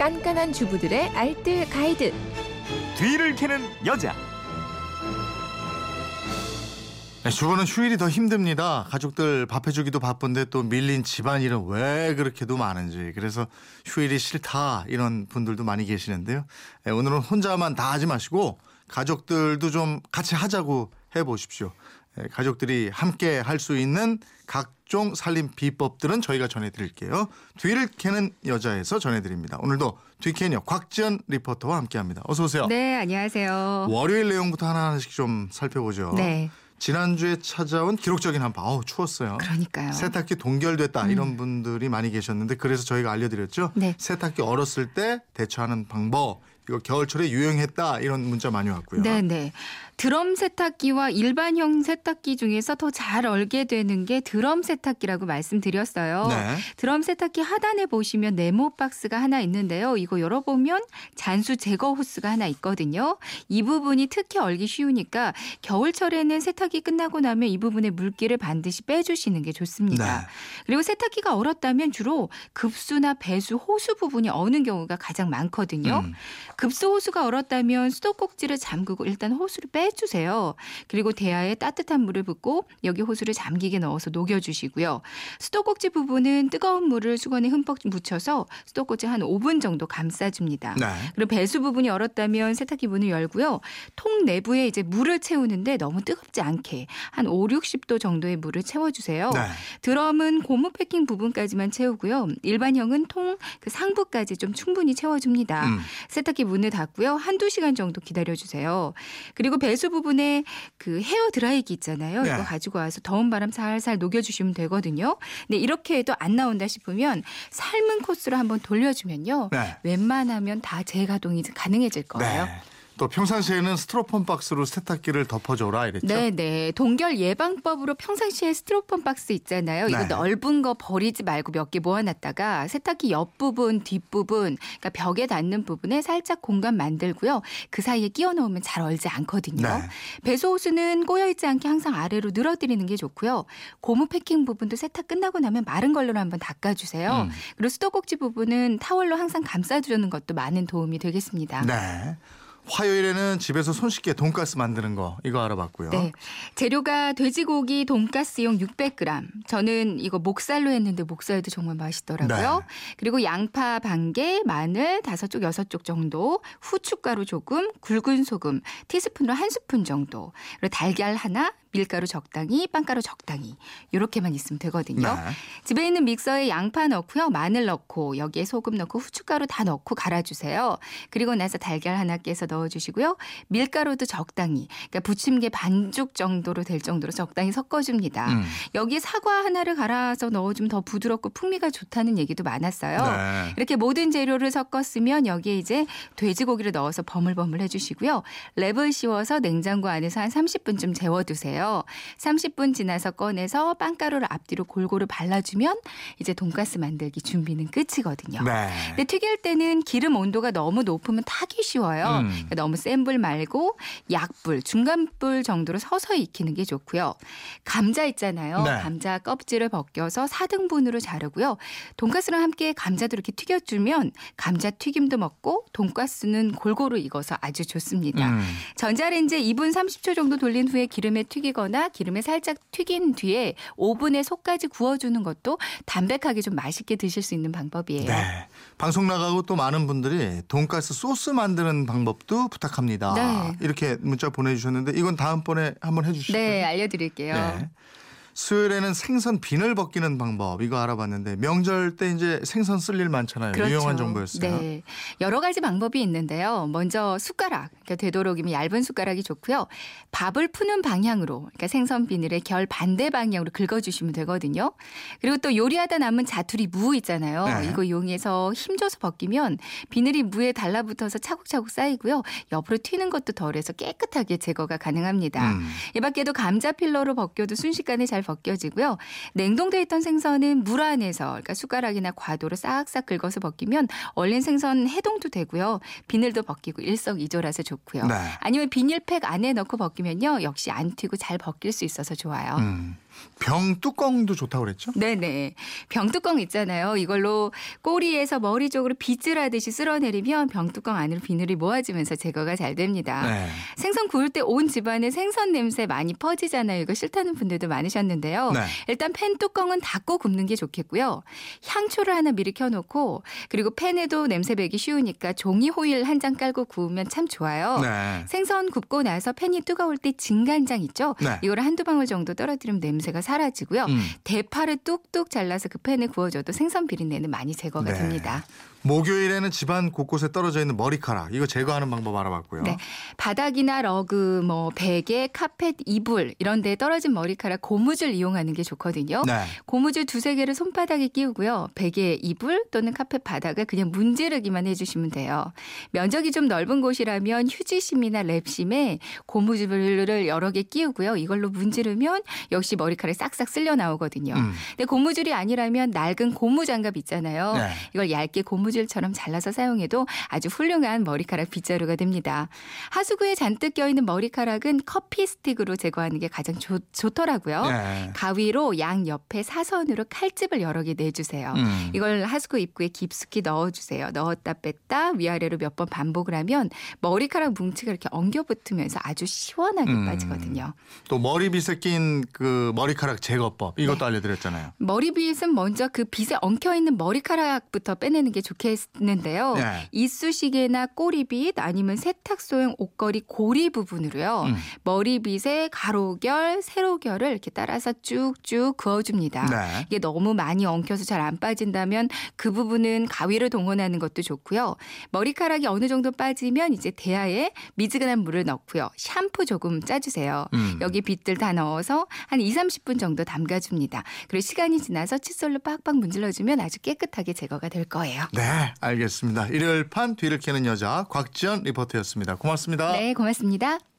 깐깐한 주부들의 알뜰 가이드. 뒤를 캐는 여자. 네, 주부는 휴일이 더 힘듭니다. 가족들 밥 해주기도 바쁜데 또 밀린 집안일은 왜 그렇게도 많은지. 그래서 휴일이 싫다 이런 분들도 많이 계시는데요. 네, 오늘은 혼자만 다 하지 마시고 가족들도 좀 같이 하자고 해보십시오. 네, 가족들이 함께 할 수 있는 각종 살림 비법들은 저희가 전해드릴게요. 뒤를 캐는 여자에서 전해드립니다. 오늘도 뒤캐녀 곽지연 리포터와 함께합니다. 어서 오세요. 네, 안녕하세요. 월요일 내용부터 하나하나씩 좀 살펴보죠. 네. 지난주에 찾아온 기록적인 한파. 어우, 추웠어요. 그러니까요. 세탁기 동결됐다 이런 분들이 많이 계셨는데 그래서 저희가 알려드렸죠. 네. 세탁기 얼었을 때 대처하는 방법. 이거 겨울철에 유행했다 이런 문자 많이 왔고요. 네, 네. 드럼 세탁기와 일반형 세탁기 중에서 더 잘 얼게 되는 게 드럼 세탁기라고 말씀드렸어요. 네. 드럼 세탁기 하단에 보시면 네모 박스가 하나 있는데요. 이거 열어보면 잔수 제거 호스가 하나 있거든요. 이 부분이 특히 얼기 쉬우니까 겨울철에는 세탁이 끝나고 나면 이 부분의 물기를 반드시 빼주시는 게 좋습니다. 네. 그리고 세탁기가 얼었다면 주로 급수나 배수, 호수 부분이 어는 경우가 가장 많거든요. 음. 급수 호수가 얼었다면 수도꼭지를 잠그고 일단 호수를 빼주세요. 그리고 대야에 따뜻한 물을 붓고 여기 호수를 잠기게 넣어서 녹여주시고요. 수도꼭지 부분은 뜨거운 물을 수건에 흠뻑 묻혀서 수도꼭지 한 5분 정도 감싸줍니다. 네. 그리고 배수 부분이 얼었다면 세탁기 문을 열고요. 통 내부에 이제 물을 채우는데 너무 뜨겁지 않게 한 5, 60도 정도의 물을 채워주세요. 네. 드럼은 고무 패킹 부분까지만 채우고요. 일반형은 통 그 상부까지 좀 충분히 채워줍니다. 음. 세탁기 문을 닫고요. 한두 시간 정도 기다려주세요. 그리고 배수 부분에 그 헤어 드라이기 있잖아요. 네. 이거 가지고 와서 더운 바람 살살 녹여주시면 되거든요. 근데 이렇게 해도 안 나온다 싶으면 삶은 코스로 한번 돌려주면요. 네. 웬만하면 다 재가동이 가능해질 거예요. 네. 또 평상시에는 스티로폼 박스로 세탁기를 덮어줘라 이랬죠. 네, 네. 동결 예방법으로 평상시에 스티로폼 박스 있잖아요. 이거 네. 넓은 거 버리지 말고 몇 개 모아놨다가 세탁기 옆부분, 뒷부분, 그러니까 벽에 닿는 부분에 살짝 공간 만들고요. 그 사이에 끼워 넣으면 잘 얼지 않거든요. 네. 배수 호수는 꼬여있지 않게 항상 아래로 늘어뜨리는 게 좋고요. 고무 패킹 부분도 세탁 끝나고 나면 마른 걸로 한번 닦아주세요. 음. 그리고 수도꼭지 부분은 타월로 항상 감싸주는 것도 많은 도움이 되겠습니다. 네. 화요일에는 집에서 손쉽게 돈가스 만드는 거 이거 알아봤고요. 네. 재료가 돼지고기 돈가스용 600g. 저는 이거 목살로 했는데 목살도 정말 맛있더라고요. 네. 그리고 양파 반 개, 마늘 다섯 쪽 여섯 쪽 정도, 후춧가루 조금, 굵은 소금 티스푼으로 한 스푼 정도. 그리고 달걀 하나, 밀가루 적당히, 빵가루 적당히. 이렇게만 있으면 되거든요. 네. 집에 있는 믹서에 양파 넣고요. 마늘 넣고 여기에 소금 넣고 후춧가루 다 넣고 갈아주세요. 그리고 나서 달걀 하나 깨서 넣어주시고요. 밀가루도 적당히 그러니까 부침개 반죽 정도로 될 정도로 적당히 섞어줍니다. 음. 여기 사과 하나를 갈아서 넣어주면 더 부드럽고 풍미가 좋다는 얘기도 많았어요. 네. 이렇게 모든 재료를 섞었으면 여기에 이제 돼지고기를 넣어서 버물버물 해주시고요. 랩을 씌워서 냉장고 안에서 한 30분쯤 재워두세 요. 30분 지나서 꺼내서 빵가루를 앞뒤로 골고루 발라주면 이제 돈가스 만들기 준비는 끝이거든요. 네. 근데 튀길 때는 기름 온도가 너무 높으면 타기 쉬워요. 음. 그러니까 너무 센 불 말고 약불, 중간불 정도로 서서히 익히는 게 좋고요. 감자 있잖아요. 네. 감자 껍질을 벗겨서 4등분으로 자르고요. 돈가스랑 함께 감자도 이렇게 튀겨주면 감자 튀김도 먹고 돈가스는 골고루 익어서 아주 좋습니다. 음. 전자레인지에 2분 30초 정도 돌린 후에 기름에 튀기 거나 기름에 살짝 튀긴 뒤에 오븐에 속까지 구워주는 것도 담백하게 좀 맛있게 드실 수 있는 방법이에요. 네. 방송 나가고 또 많은 분들이 돈가스 소스 만드는 방법도 부탁합니다. 네. 이렇게 문자 보내주셨는데 이건 다음번에 한번 해주시죠. 네, 알려드릴게요. 네. 수요일에는 생선 비늘 벗기는 방법 이거 알아봤는데 명절 때 이제 생선 쓸 일 많잖아요. 유용한 정보였어요. 네. 여러 가지 방법이 있는데요. 먼저 숟가락. 그러니까 되도록이면 얇은 숟가락이 좋고요. 밥을 푸는 방향으로, 그러니까 생선 비늘의 결 반대 방향으로 긁어주시면 되거든요. 그리고 또 요리하다 남은 자투리 무 있잖아요. 네. 이거 이용해서 힘줘서 벗기면 비늘이 무에 달라붙어서 차곡차곡 쌓이고요. 옆으로 튀는 것도 덜해서 깨끗하게 제거가 가능합니다. 음. 이 밖에도 감자 필러로 벗겨도 순식간에 잘 벗겨지고요. 냉동돼 있던 생선은 물 안에서 그러니까 숟가락이나 과도로 싹싹 긁어서 벗기면 얼린 생선 해동도 되고요. 비늘도 벗기고 일석이조라서 좋고요. 네. 아니면 비닐팩 안에 넣고 벗기면요. 역시 안 튀고 잘 벗길 수 있어서 좋아요. 음. 병 뚜껑도 좋다고 그랬죠? 네네. 병 뚜껑 있잖아요. 이걸로 꼬리에서 머리 쪽으로 빗질 하듯이 쓸어내리면 병 뚜껑 안으로 비늘이 모아지면서 제거가 잘 됩니다. 네. 생선 구울 때 온 집안에 생선 냄새 많이 퍼지잖아요. 이거 싫다는 분들도 많으셨는데요. 네. 일단 팬 뚜껑은 닫고 굽는 게 좋겠고요. 향초를 하나 미리 켜놓고 그리고 팬에도 냄새 배기 쉬우니까 종이 호일 한 장 깔고 구우면 참 좋아요. 네. 생선 굽고 나서 팬이 뜨거울 때 진간장 있죠? 네. 이거를 한두 방울 정도 떨어뜨리면 냄새 가 사라지고요. 음. 대파를 뚝뚝 잘라서 그 팬에 구워줘도 생선 비린내는 많이 제거가 네. 됩니다. 목요일에는 집안 곳곳에 떨어져 있는 머리카락 이거 제거하는 방법 알아봤고요. 네. 바닥이나 러그, 뭐 베개, 카펫, 이불 이런 데 떨어진 머리카락 고무줄 이용하는 게 좋거든요. 네. 고무줄 두세 개를 손바닥에 끼우고요. 베개, 이불 또는 카펫 바닥을 그냥 문지르기만 해주시면 돼요. 면적이 좀 넓은 곳이라면 휴지심이나 랩심에 고무줄을 여러 개 끼우고요. 이걸로 문지르면 역시 머리 카락이 싹싹 쓸려 나오거든요. 음. 근데 고무줄이 아니라면 낡은 고무 장갑 있잖아요. 네. 이걸 얇게 고무줄처럼 잘라서 사용해도 아주 훌륭한 머리카락 빗자루가 됩니다. 하수구에 잔뜩 껴있는 머리카락은 커피 스틱으로 제거하는 게 가장 좋, 좋더라고요. 네. 가위로 양 옆에 사선으로 칼집을 여러 개 내주세요. 음. 이걸 하수구 입구에 깊숙이 넣어주세요. 넣었다 뺐다 위아래로 몇 번 반복을 하면 머리카락 뭉치가 이렇게 엉겨 붙으면서 아주 시원하게 음. 빠지거든요. 또 머리빗에 낀그 머리카락 제거법 이것도 네. 알려드렸잖아요. 머리빗은 먼저 그 빗에 엉켜 있는 머리카락부터 빼내는 게 좋겠는데요. 네. 이쑤시개나 꼬리빗 아니면 세탁소용 옷걸이 고리 부분으로요. 음. 머리빗의 가로결, 세로결을 이렇게 따라서 쭉쭉 그어줍니다. 네. 이게 너무 많이 엉켜서 잘 안 빠진다면 그 부분은 가위를 동원하는 것도 좋고요. 머리카락이 어느 정도 빠지면 이제 대야에 미지근한 물을 넣고요. 샴푸 조금 짜주세요. 음. 여기 빗들 다 넣어서 한 2, 30분 정도 담가줍니다. 그리고 시간이 지나서 칫솔로 빡빡 문질러주면 아주 깨끗하게 제거가 될 거예요. 네, 알겠습니다. 일요일 판 뒤를 캐는 여자 곽지연 리포터였습니다. 고맙습니다. 네, 고맙습니다.